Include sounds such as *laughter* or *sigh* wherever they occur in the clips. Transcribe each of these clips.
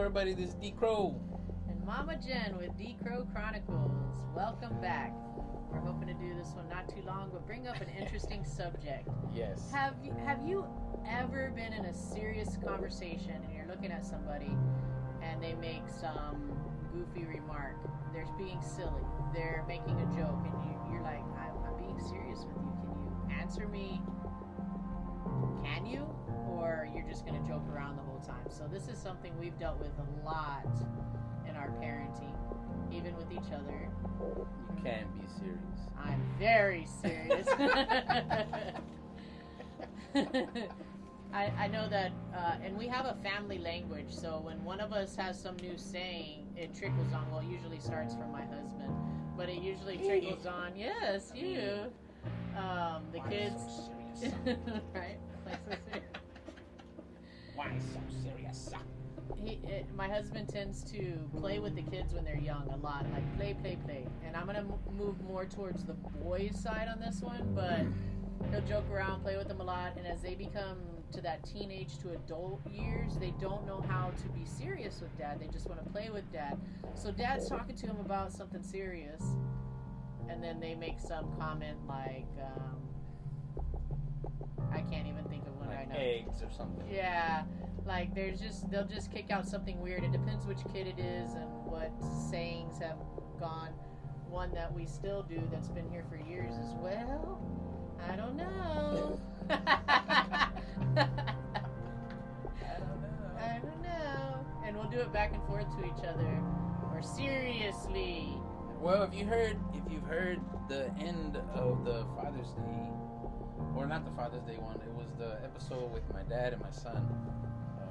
everybody. This is D Crow. And Mama Jen with D Crow Chronicles. Welcome back. We're hoping to do this one not too long, but bring up an interesting subject. Yes. Have you, have you ever been in a serious conversation and you're looking at somebody and they make some goofy remark? They're being silly. They're making a joke, and you, you're like, I'm, I'm being serious with you. Can you answer me? You? Or you're just going to joke around the whole time? So, this is something we've dealt with a lot in our parenting, even with each other. You can't be serious. I'm very serious. *laughs* I, I know that, uh, and we have a family language, so when one of us has some new saying, it trickles on. Well, it usually starts from my husband, but it usually trickles on. Yes, you. Um, the kids. Serious? *laughs* right? Like so serious. Why so serious? he, it, my husband tends to play with the kids when they're young a lot, like play, play, play. And I'm gonna m- move more towards the boys' side on this one, but he'll joke around, play with them a lot, and as they become to that teenage to adult years, they don't know how to be serious with dad. They just want to play with dad. So dad's talking to him about something serious, and then they make some comment like, um, I can't even think of one right Like now. eggs or something. Yeah, like there's just they'll just kick out something weird. It depends which kid it is and what sayings have gone. One that we still do that's been here for years as well, I don't know. I don't know. I don't know. And we'll do it back and forth to each other. Or seriously. Well, if you heard, if you've heard the end of the Father's Day, or not the Father's Day one, it was the episode with my dad and my son.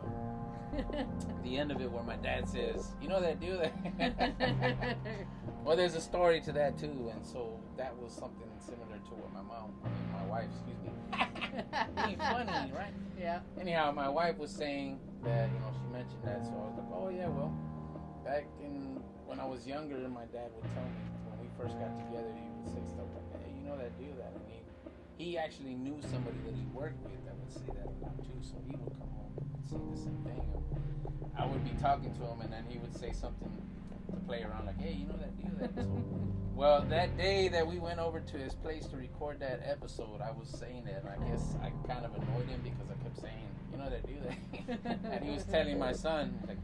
Um, *laughs* the end of it where my dad says, "You know that dude." that-" *laughs* well, there's a story to that too, and so that was something similar to what my mom, I mean, my wife, excuse me. *laughs* Ain't funny, right? yeah. Anyhow, my wife was saying that you know she mentioned that, so I was like, oh yeah, well, back in when I was younger, my dad would tell me when we first got together, he would say stuff like, hey, you know that dude that, and he he actually knew somebody that he worked with that would say that a lot too, so he would come home and say the same thing. And I would be talking to him, and then he would say something to play around, like, hey, you know that deal that. *laughs* Well, that day that we went over to his place to record that episode, I was saying that, and I guess I kind of annoyed him because I kept saying, you know that deal that. *laughs* and he was telling my son, like,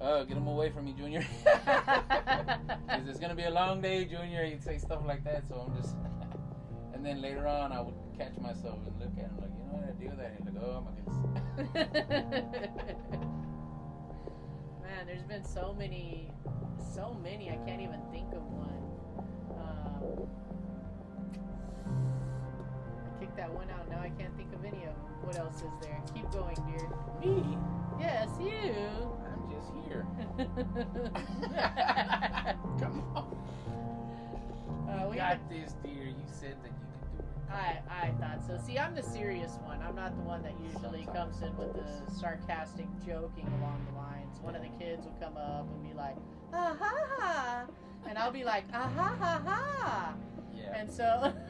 oh, get him away from me, Junior. *laughs* Because it's going to be a long day, Junior. He'd say stuff like that, so I'm just. And then later on, I would catch myself and look at him, like, you know that dude that. He's like, oh my goodness. Man, there's been so many, so many. I can't even think of one. Um, I kicked that one out. Now I can't think of any of them. What else is there? Keep going, dear. Me? Yes, you. I'm just here. *laughs* *laughs* Come on. uh, You got this, dear. You said that you do. I I thought so. See, I'm the serious one. I'm not the one that usually comes in with the sarcastic joking along the lines. One of the kids will come up and be like, ah ha ha, and I'll be like, ah ha ha ha, Yeah. and so. *laughs*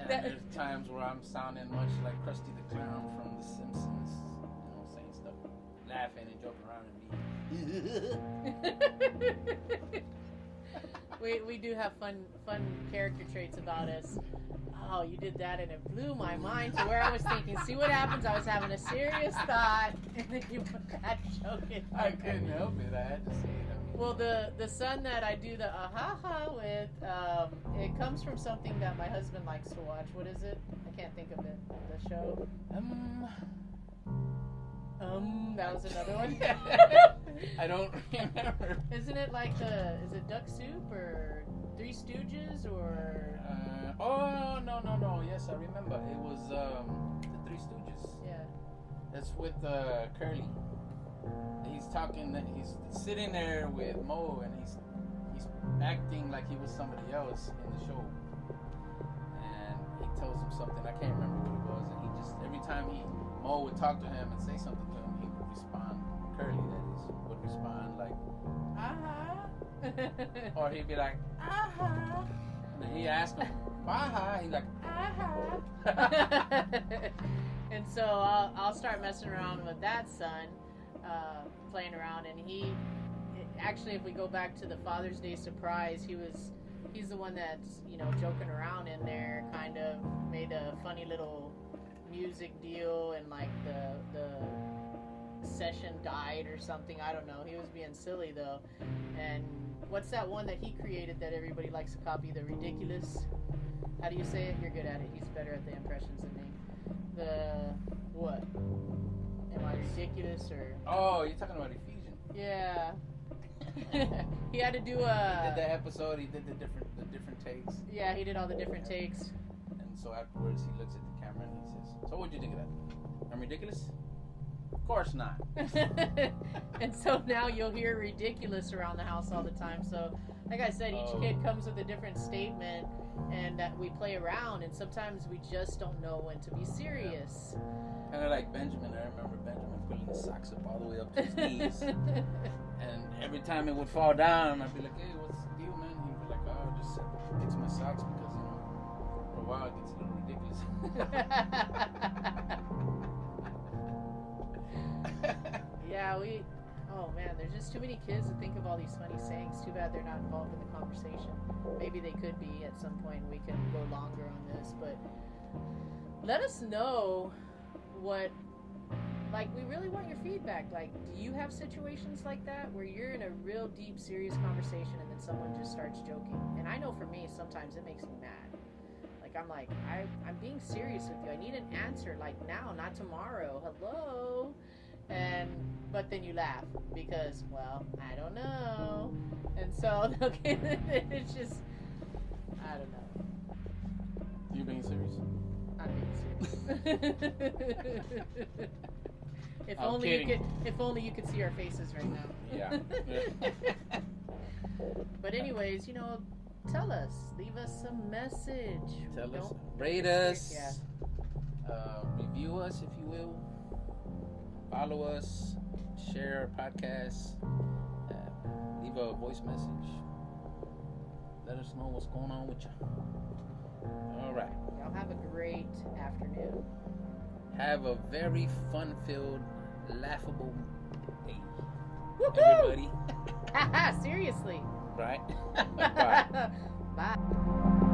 And that- there's times where I'm sounding much like Krusty the Clown from The Simpsons. You know, saying stuff, laughing and joking around and me. *laughs* we we do have fun fun character traits about us. Oh, you did that and it blew my mind to where I was thinking. See what happens? I was having a serious thought, *laughs* and then you put that joke in. I couldn't help it. I had to say it. I mean, Well, the the son that I do the aha ha with, um, it comes from something that my husband likes to watch. What is it? I can't think of it. The show. um, Um, that was another *laughs* one. *laughs* I don't *laughs* remember. Isn't it like the? Is it Duck Soup or Three Stooges or? Uh, oh no no no! Yes, I remember. It was um, the Three Stooges. Yeah. That's with uh, Curly. He's talking. He's sitting there with Moe, and he's he's acting like he was somebody else in the show. And he tells him something. I can't remember what it was. And he just every time he Moe would talk to him and say something to him, he would respond. *laughs* or he'd be like, uh-huh. and he asked him, aha. He's like, Uh-huh. *laughs* and so I'll, I'll start messing around with that son. uh, playing around, and he actually, if we go back to the Father's Day surprise, he was he's the one that's you know joking around in there, kind of made a funny little music deal, and like the the session died or something. I don't know. He was being silly though. And what's that one that he created that everybody likes to copy? The ridiculous. How do you say it? You're good at it. He's better at the impressions than me. The what? Am I ridiculous or? Oh, you're talking about Ephesians. Yeah. *laughs* he had to do a. He did the episode. He did the different the different takes, Yeah, he did all the different takes. and so afterwards he looks at the camera and he says, "So what'd you think of that? I'm ridiculous? Of course not." *laughs* *laughs* and so now you'll hear ridiculous around the house all the time. So, like I said, each Oh. kid comes with a different statement, and that we play around. And sometimes we just don't know when to be serious. Kind of like Benjamin. I remember Benjamin pulling his socks up all the way up to his *laughs* knees, and every time it would fall down, I'd be like, "Hey, what's the deal, man?" He'd be like, "Oh, I just fix my socks because you know, for a while it gets a little ridiculous." *laughs* yeah, we. Oh man, there's just too many kids that think of all these funny sayings. Too bad they're not involved in the conversation. Maybe they could be at some point. We can go longer on this, but let us know what. Like, we really want your feedback. Like, do you have situations like that where you're in a real deep, serious conversation and then someone just starts joking? And I know for me, sometimes it makes me mad. Like, I'm like, I, I'm being serious with you. I need an answer, like now, not tomorrow. Hello? And but then you laugh because well i don't know. And so *laughs* okay it's just i don't know. You being serious? i'm being serious. *laughs* If I'm only kidding. you could if only you could see our faces right now. Yeah. *laughs* Yeah. but anyways you know tell us. Leave us a message. Tell us, rate us, yeah. Uh, review us if you will, follow us, share our podcast, uh, leave a voice message. Let us know what's going on with you. All right. y'all have a great afternoon Have a very fun-filled, laughable day, Woohoo! everybody. *laughs* seriously right? *laughs* *laughs* Bye. Bye.